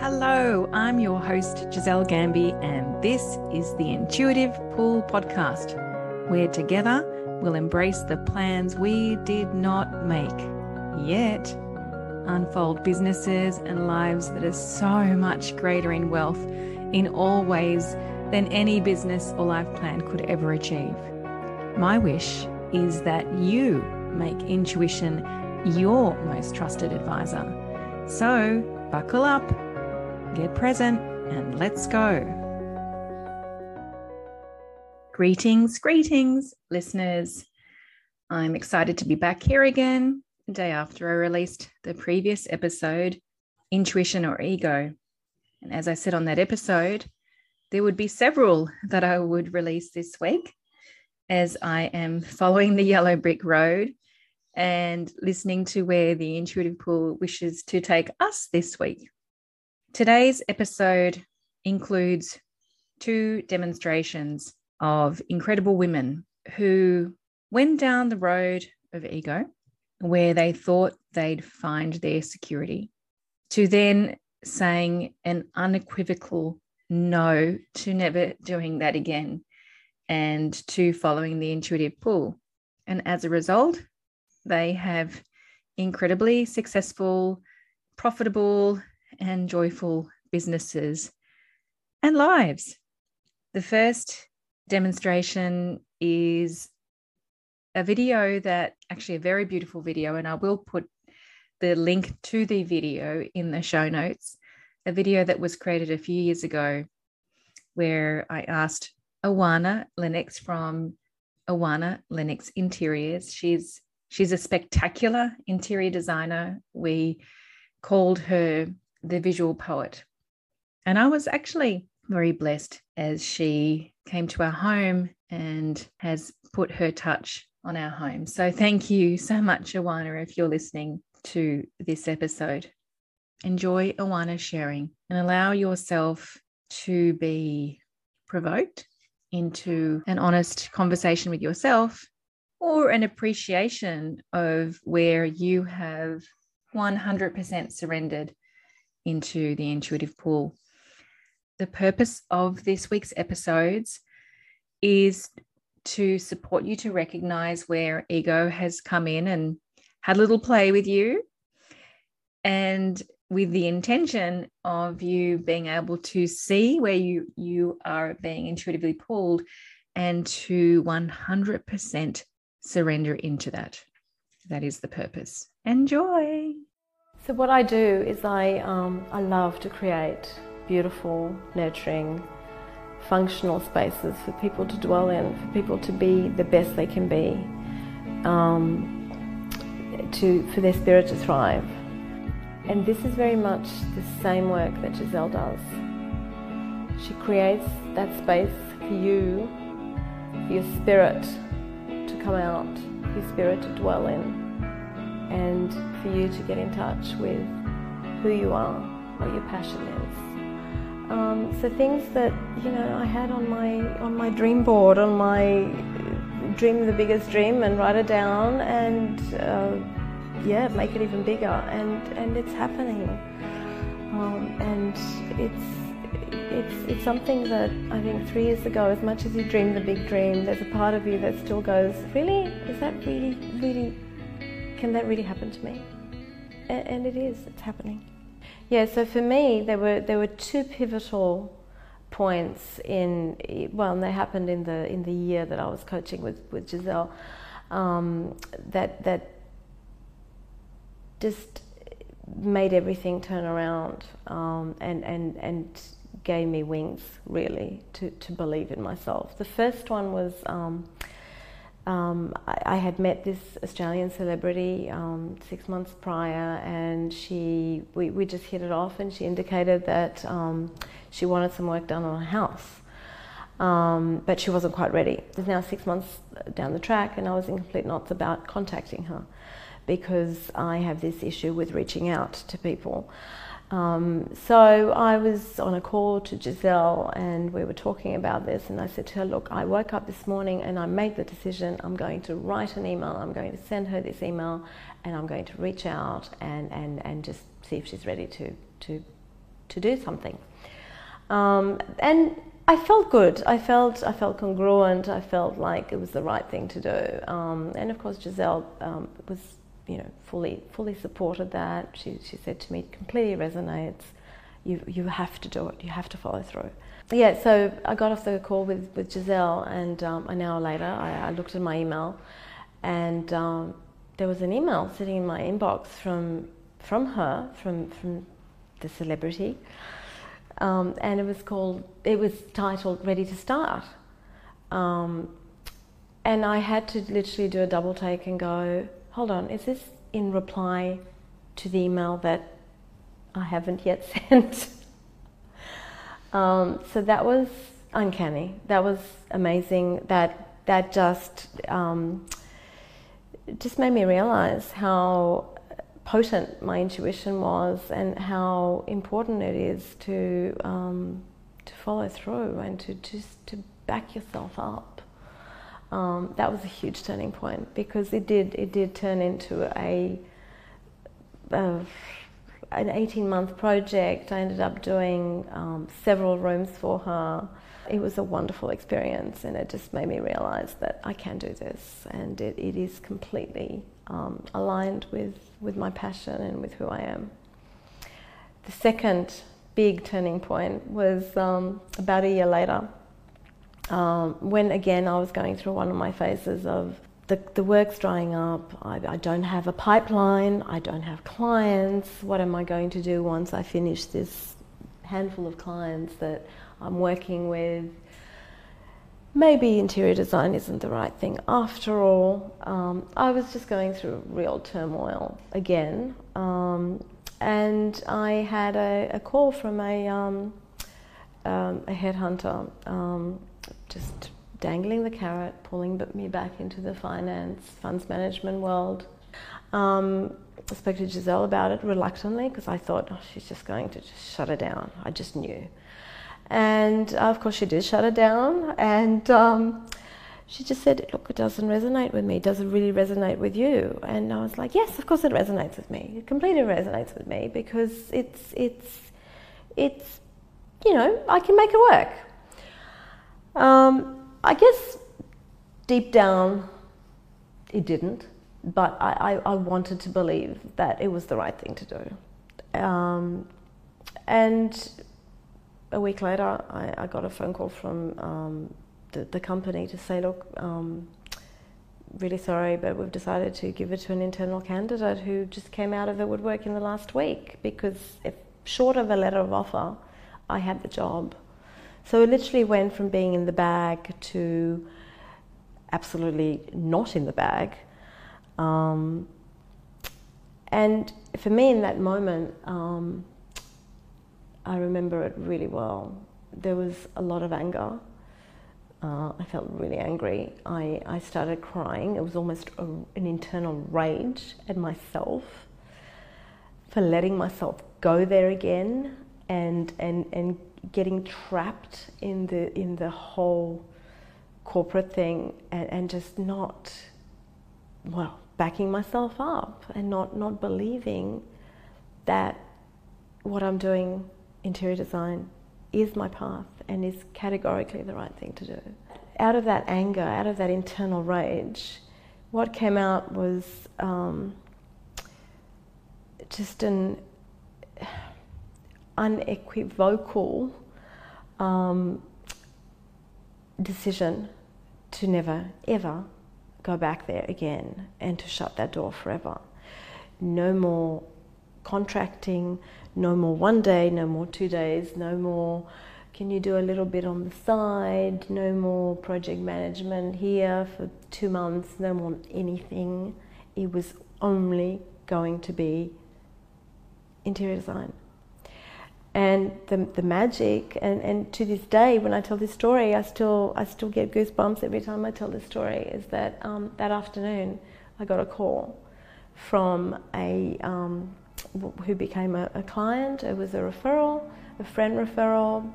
Hello, I'm your host, Giselle Gamby, and this is the Intuitive Pull Podcast, where together we'll embrace the plans we did not make yet, unfold businesses and lives that are so much greater in wealth in all ways than any business or life plan could ever achieve. My wish is that you make intuition your most trusted advisor. So, buckle up get present, and let's go. Greetings, greetings, listeners. I'm excited to be back here again, the day after I released the previous episode, Intuition or Ego. And as I said on that episode, there would be several that I would release this week as I am following the yellow brick road and listening to where the intuitive pull wishes to take us this week. Today's episode includes two demonstrations of incredible women who went down the road of ego where they thought they'd find their security to then saying an unequivocal no to never doing that again and to following the intuitive pull. And as a result, they have incredibly successful, profitable, and joyful businesses and lives. The first demonstration is a video that actually a very beautiful video, and I will put the link to the video in the show notes. A video that was created a few years ago where I asked Awana Lennox from Awana Lennox Interiors. She's she's a spectacular interior designer. We called her the visual poet. And I was actually very blessed as she came to our home and has put her touch on our home. So thank you so much, Awana, if you're listening to this episode. Enjoy Awana sharing and allow yourself to be provoked into an honest conversation with yourself or an appreciation of where you have 100% surrendered into the intuitive pull. The purpose of this week's episodes is to support you to recognize where ego has come in and had a little play with you and with the intention of you being able to see where you you are being intuitively pulled and to 100% surrender into that. That is the purpose. Enjoy so what I do is I, um, I love to create beautiful, nurturing, functional spaces for people to dwell in, for people to be the best they can be, um, to, for their spirit to thrive. And this is very much the same work that Giselle does. She creates that space for you, for your spirit to come out, your spirit to dwell in and for you to get in touch with who you are, what your passion is. Um, so things that you know I had on my on my dream board, on my dream the biggest dream, and write it down, and uh, yeah, make it even bigger, and and it's happening, um, and it's it's it's something that I think three years ago, as much as you dream the big dream, there's a part of you that still goes, really, is that really really can that really happen to me? And it is, it's happening. Yeah, so for me, there were, there were two pivotal points in, well, and they happened in the, in the year that I was coaching with, with Giselle, um, that, that just made everything turn around um, and, and, and gave me wings, really, to, to believe in myself. The first one was um, um, I, I, had met this Australian celebrity um, six months prior, and she we, we just hit it off, and she indicated that um, she wanted some work done on her house, um, but she wasn't quite ready. It's now six months down the track, and I was in complete knots about contacting her because I have this issue with reaching out to people. Um, so I was on a call to Giselle and we were talking about this and I said to her, look, I woke up this morning and I made the decision I'm going to write an email, I'm going to send her this email and I'm going to reach out and, and, and just see if she's ready to, to to do something. Um, and I felt good. I felt I felt congruent. I felt like it was the right thing to do. Um, and of course, Giselle um, was, you know, fully fully supported that. She she said to me, it completely resonates. You you have to do it. You have to follow through. Yeah. So I got off the call with with Giselle, and um, an hour later, I, I, looked at my email, and um, there was an email sitting in my inbox from from her from from the celebrity um, and it was called, it was titled Ready to Start. Um, and I had to literally do a double take and go, hold on, is this in reply to the email that I haven't yet sent? um, so that was uncanny. That was amazing. That that just um, just made me realize how potent my intuition was and how important it is to um, to follow through and to just to back yourself up. Um, that was a huge turning point because it did it did turn into a, an 18 month project. I ended up doing um, several rooms for her. It was a wonderful experience and it just made me realize that I can do this and it, it is completely um, aligned with, with my passion and with who I am. The second big turning point was um, about a year later, um, when again I was going through one of my phases of the, the work's drying up, I, I don't have a pipeline, I don't have clients. What am I going to do once I finish this handful of clients that I'm working with? maybe interior design isn't the right thing after all. Um, I was just going through real turmoil again, um, and I had a, a call from a, um, um a headhunter, um, just dangling the carrot, pulling me back into the finance, funds management world. Um, I spoke to Giselle about it reluctantly because I thought oh, she's just going to just shut it down. I just knew. And uh, of course, she did shut it down. And um, she just said, Look, it doesn't resonate with me. Does it really resonate with you? And I was like, Yes, of course it resonates with me. It completely resonates with me because it's, it's, it's, you know, I can make it work. Um, I guess deep down, it didn't, but I, I, I, wanted to believe that it was the right thing to do. Um, and a week later, I, I got a phone call from um, the, the, company to say, look, um, really sorry, but we've decided to give it to an internal candidate who just came out of the woodwork in the last week because if short of a letter of offer, I had the job. So it literally went from being in the bag to absolutely not in the bag. Um, and for me, in that moment, um, I remember it really well. There was a lot of anger. Uh, I felt really angry. I, I started crying. It was almost a, an internal rage at myself for letting myself go there again and, and, and getting trapped in the, in the whole corporate thing and, and just not, well, backing myself up and not, not believing that what I'm doing interior design is my path and is categorically the right thing to do. Out of that anger, out of that internal rage, what came out was um, just an unequivocal um, decision to never, ever go back there again and to shut that door forever. No more contracting, no more one day, no more two days, no more can you do a little bit on the side, no more project management here for two months, no more anything. It was only going to be interior design. And the, the magic, and, and to this day, when I tell this story, I still, I still get goosebumps every time I tell this story, is that um, that afternoon I got a call from a um, who became a, a client. It was a referral, a friend referral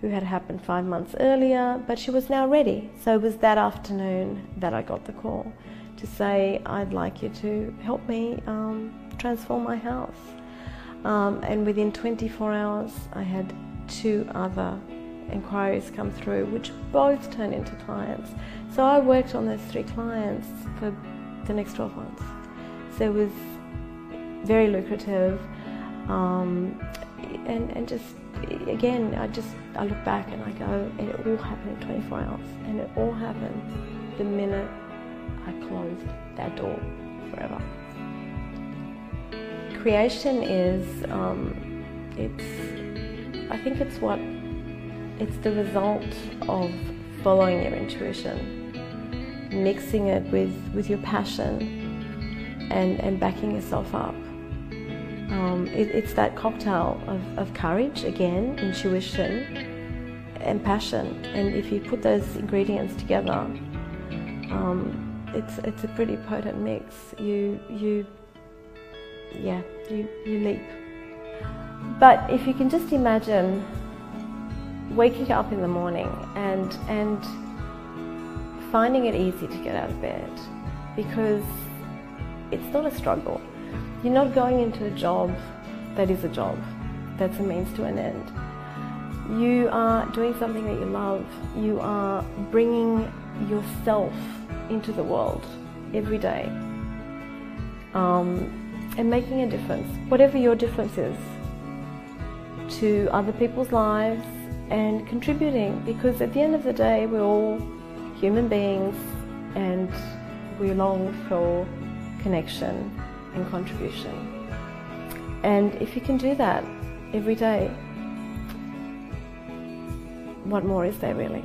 who had happened five months earlier, but she was now ready. So it was that afternoon that I got the call to say, I'd like you to help me um, transform my house. Um, and within 24 hours, I had two other inquiries come through, which both turned into clients. So I worked on those three clients for the next 12 months. So it was very lucrative. Um, and, and just, again, I just, I look back and I go, and it all happened in 24 hours. And it all happened the minute I closed that door forever. Creation is, um, it's, I think it's what, it's the result of following your intuition, mixing it with, with your passion and, and backing yourself up. Um, it, it's that cocktail of, of courage, again, intuition, and passion. And if you put those ingredients together, um, it's it's a pretty potent mix. You you yeah you you leap. But if you can just imagine waking up in the morning and and finding it easy to get out of bed because it's not a struggle. You're not going into a job that is a job, that's a means to an end. You are doing something that you love. You are bringing yourself into the world every day um, and making a difference, whatever your difference is, to other people's lives and contributing because at the end of the day, we're all human beings and we long for connection and contribution. And if you can do that every day, what more is there really?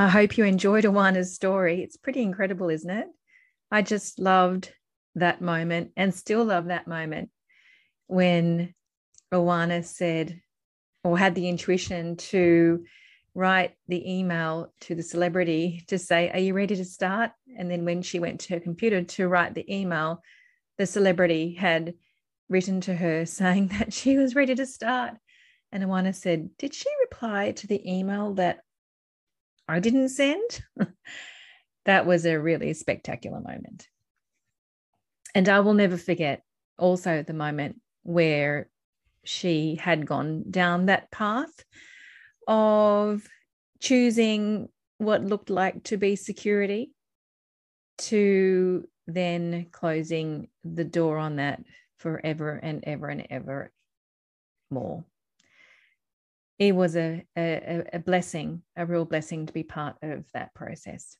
I hope you enjoyed Awana's story. It's pretty incredible, isn't it? I just loved that moment and still love that moment when Awana said or had the intuition to write the email to the celebrity to say, Are you ready to start? And then when she went to her computer to write the email, the celebrity had written to her saying that she was ready to start. And Awana said, Did she reply to the email that I didn't send? that was a really spectacular moment. And I will never forget also the moment where she had gone down that path of choosing what looked like to be security to then closing the door on that forever and ever and ever more. It was a, a, a blessing, a real blessing to be part of that process.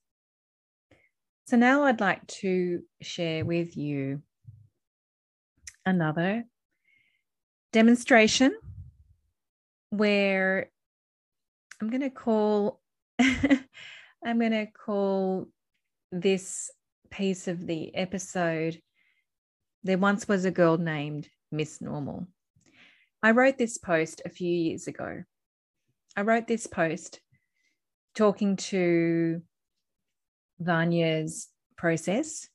So now I'd like to share with you another demonstration where I'm going to call I'm going to call this piece of the episode there once was a girl named Miss Normal. I wrote this post a few years ago. I wrote this post talking to Vania's process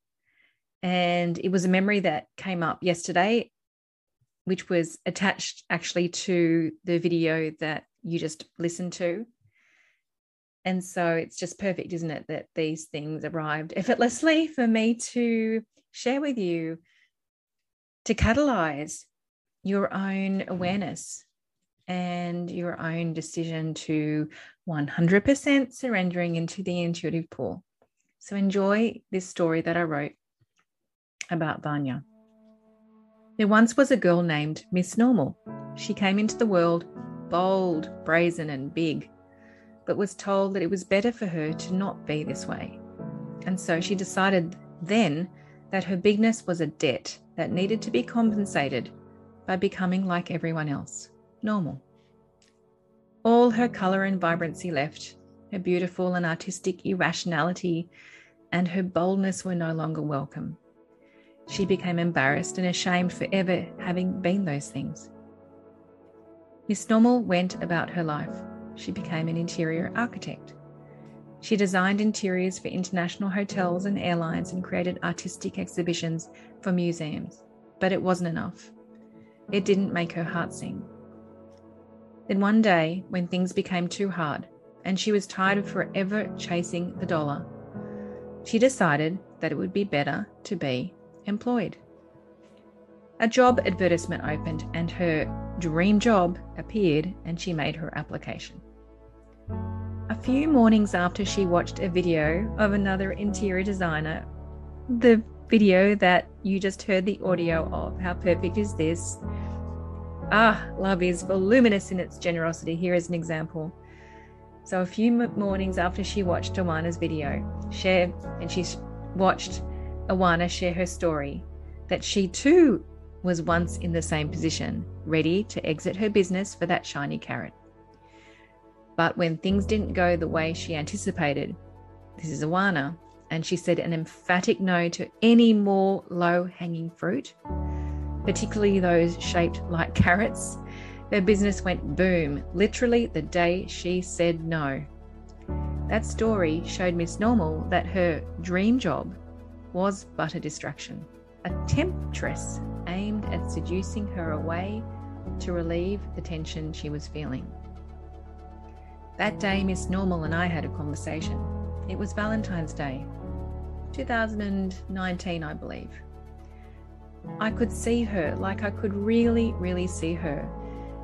and it was a memory that came up yesterday which was attached actually to the video that you just listened to. And so it's just perfect, isn't it, that these things arrived effortlessly for me to share with you to catalyze your own awareness and your own decision to 100% surrendering into the intuitive pull. So enjoy this story that I wrote about Vania. There once was a girl named Miss Normal. She came into the world bold, brazen, and big, but was told that it was better for her to not be this way. And so she decided then that her bigness was a debt that needed to be compensated by becoming like everyone else, normal. All her colour and vibrancy left, her beautiful and artistic irrationality and her boldness were no longer welcome. She became embarrassed and ashamed for ever having been those things. Miss Normal went about her life. She became an interior architect. She designed interiors for international hotels and airlines and created artistic exhibitions for museums. But it wasn't enough. It didn't make her heart sing. Then one day, when things became too hard and she was tired of forever chasing the dollar, she decided that it would be better to be employed. A job advertisement opened and her dream job appeared and she made her application. A few mornings after she watched a video of another interior designer, the video that you just heard the audio of, how perfect is this? Ah, love is voluminous in its generosity. Here is an example. So, a few mornings after she watched Awana's video, share and she watched Awana share her story that she too was once in the same position, ready to exit her business for that shiny carrot. But when things didn't go the way she anticipated, this is Awana, and she said an emphatic no to any more low hanging fruit, particularly those shaped like carrots her business went boom literally the day she said no. That story showed Miss Normal that her dream job was but a distraction, a temptress aimed at seducing her away to relieve the tension she was feeling. That day, Miss Normal and I had a conversation. It was Valentine's Day, 2019, I believe. I could see her, like I could really, really see her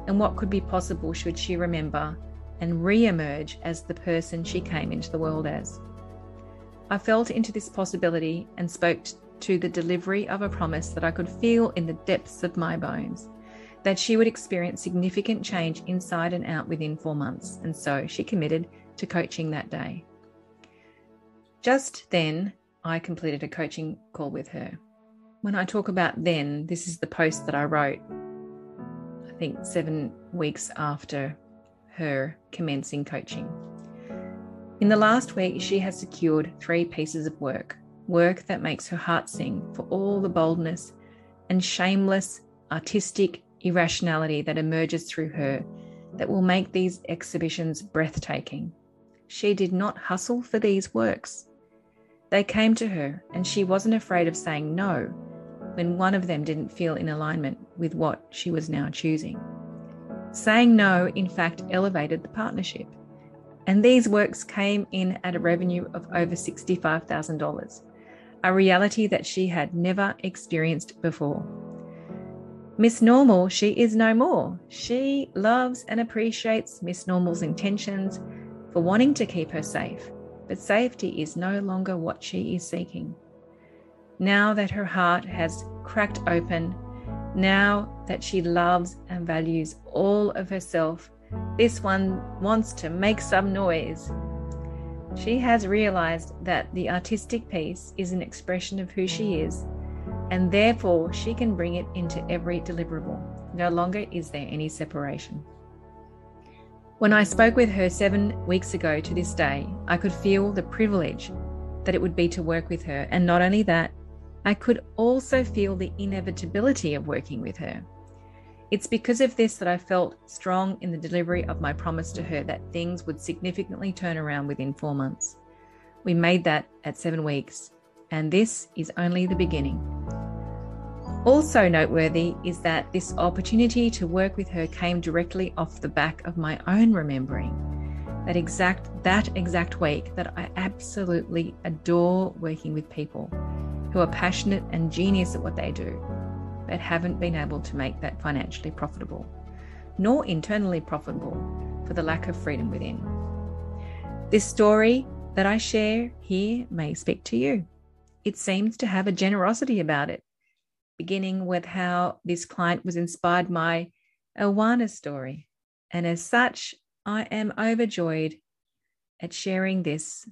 and what could be possible should she remember and re emerge as the person she came into the world as. I felt into this possibility and spoke to the delivery of a promise that I could feel in the depths of my bones that she would experience significant change inside and out within four months, and so she committed to coaching that day. Just then, I completed a coaching call with her. When I talk about then, this is the post that I wrote I think, seven weeks after her commencing coaching. In the last week, she has secured three pieces of work work that makes her heart sing for all the boldness and shameless artistic irrationality that emerges through her that will make these exhibitions breathtaking. She did not hustle for these works. They came to her, and she wasn't afraid of saying no when one of them didn't feel in alignment with what she was now choosing. Saying no, in fact, elevated the partnership. And these works came in at a revenue of over $65,000, a reality that she had never experienced before. Miss Normal, she is no more. She loves and appreciates Miss Normal's intentions for wanting to keep her safe, but safety is no longer what she is seeking now that her heart has cracked open, now that she loves and values all of herself, this one wants to make some noise. She has realized that the artistic piece is an expression of who she is, and therefore she can bring it into every deliverable. No longer is there any separation. When I spoke with her seven weeks ago to this day, I could feel the privilege that it would be to work with her. And not only that, I could also feel the inevitability of working with her. It's because of this that I felt strong in the delivery of my promise to her that things would significantly turn around within four months. We made that at seven weeks, and this is only the beginning. Also noteworthy is that this opportunity to work with her came directly off the back of my own remembering. That exact that exact week that I absolutely adore working with people who are passionate and genius at what they do, but haven't been able to make that financially profitable, nor internally profitable for the lack of freedom within. This story that I share here may speak to you. It seems to have a generosity about it, beginning with how this client was inspired by Awana story. And as such, I am overjoyed at sharing this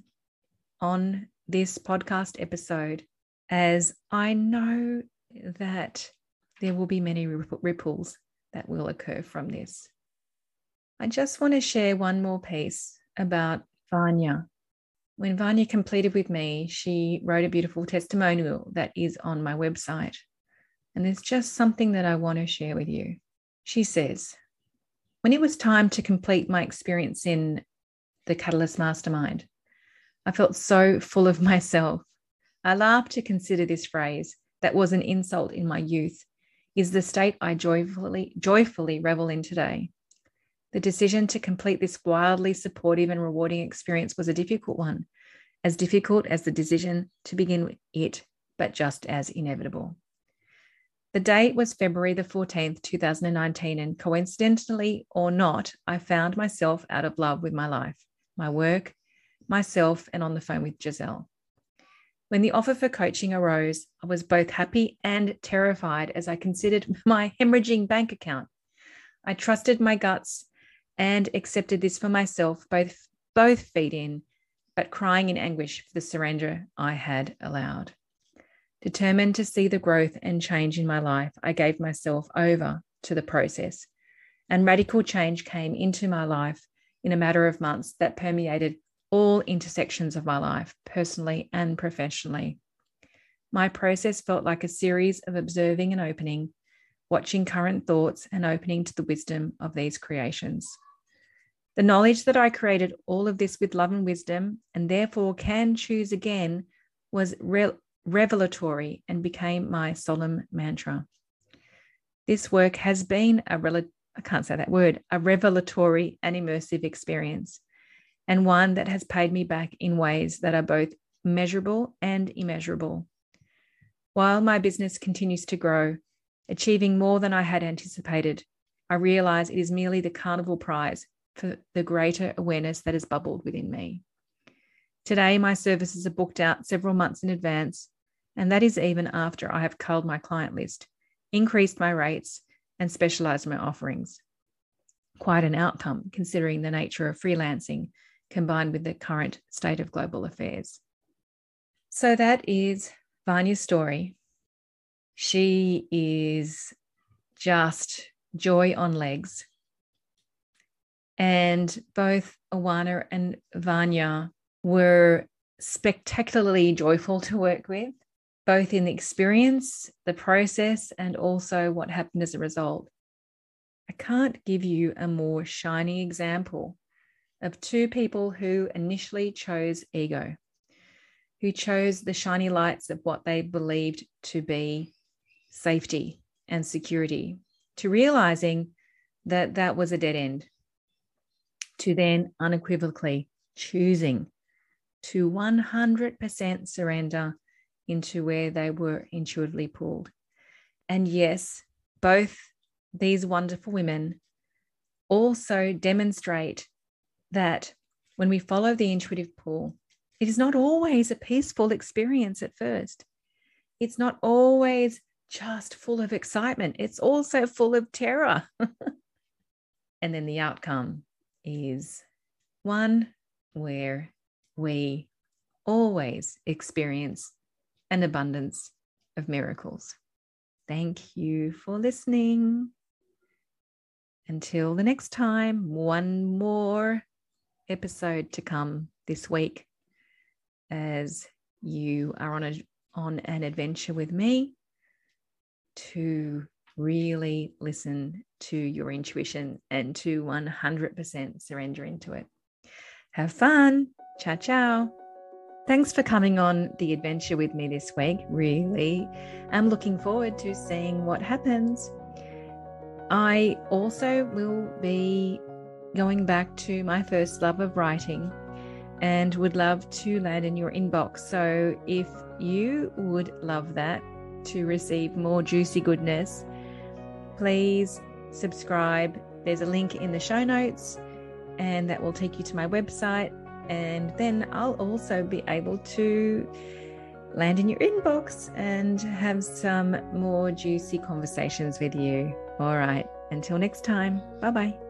on this podcast episode as I know that there will be many ripples that will occur from this. I just want to share one more piece about Vania. When Vania completed with me, she wrote a beautiful testimonial that is on my website. And there's just something that I want to share with you. She says, When it was time to complete my experience in the Catalyst Mastermind, I felt so full of myself I laugh to consider this phrase that was an insult in my youth is the state I joyfully joyfully revel in today. The decision to complete this wildly supportive and rewarding experience was a difficult one, as difficult as the decision to begin it, but just as inevitable. The date was February the 14th, 2019, and coincidentally or not, I found myself out of love with my life, my work, myself, and on the phone with Giselle. When the offer for coaching arose, I was both happy and terrified as I considered my hemorrhaging bank account. I trusted my guts and accepted this for myself, both, both feed in, but crying in anguish for the surrender I had allowed. Determined to see the growth and change in my life, I gave myself over to the process, and radical change came into my life in a matter of months that permeated all intersections of my life, personally and professionally. My process felt like a series of observing and opening, watching current thoughts and opening to the wisdom of these creations. The knowledge that I created all of this with love and wisdom, and therefore can choose again, was re- revelatory and became my solemn mantra. This work has been a rel- I can't say that word, a revelatory and immersive experience, and one that has paid me back in ways that are both measurable and immeasurable. While my business continues to grow, achieving more than I had anticipated, I realize it is merely the carnival prize for the greater awareness that has bubbled within me. Today, my services are booked out several months in advance, and that is even after I have culled my client list, increased my rates, and specialized my offerings. Quite an outcome considering the nature of freelancing combined with the current state of global affairs. So that is Vania's story. She is just joy on legs. And both Awana and Vanya were spectacularly joyful to work with, both in the experience, the process, and also what happened as a result. I can't give you a more shining example of two people who initially chose ego, who chose the shiny lights of what they believed to be safety and security, to realizing that that was a dead end, to then unequivocally choosing to 100% surrender into where they were intuitively pulled. And yes, both these wonderful women also demonstrate that when we follow the intuitive pull, it is not always a peaceful experience at first. It's not always just full of excitement, it's also full of terror. and then the outcome is one where we always experience an abundance of miracles. Thank you for listening. Until the next time, one more episode to come this week as you are on a on an adventure with me to really listen to your intuition and to 100% surrender into it. Have fun. Ciao, ciao. Thanks for coming on the adventure with me this week. Really, I'm looking forward to seeing what happens. I also will be going back to my first love of writing and would love to land in your inbox. So if you would love that to receive more juicy goodness, please subscribe. There's a link in the show notes, and that will take you to my website and then I'll also be able to land in your inbox and have some more juicy conversations with you. All right, until next time, bye bye.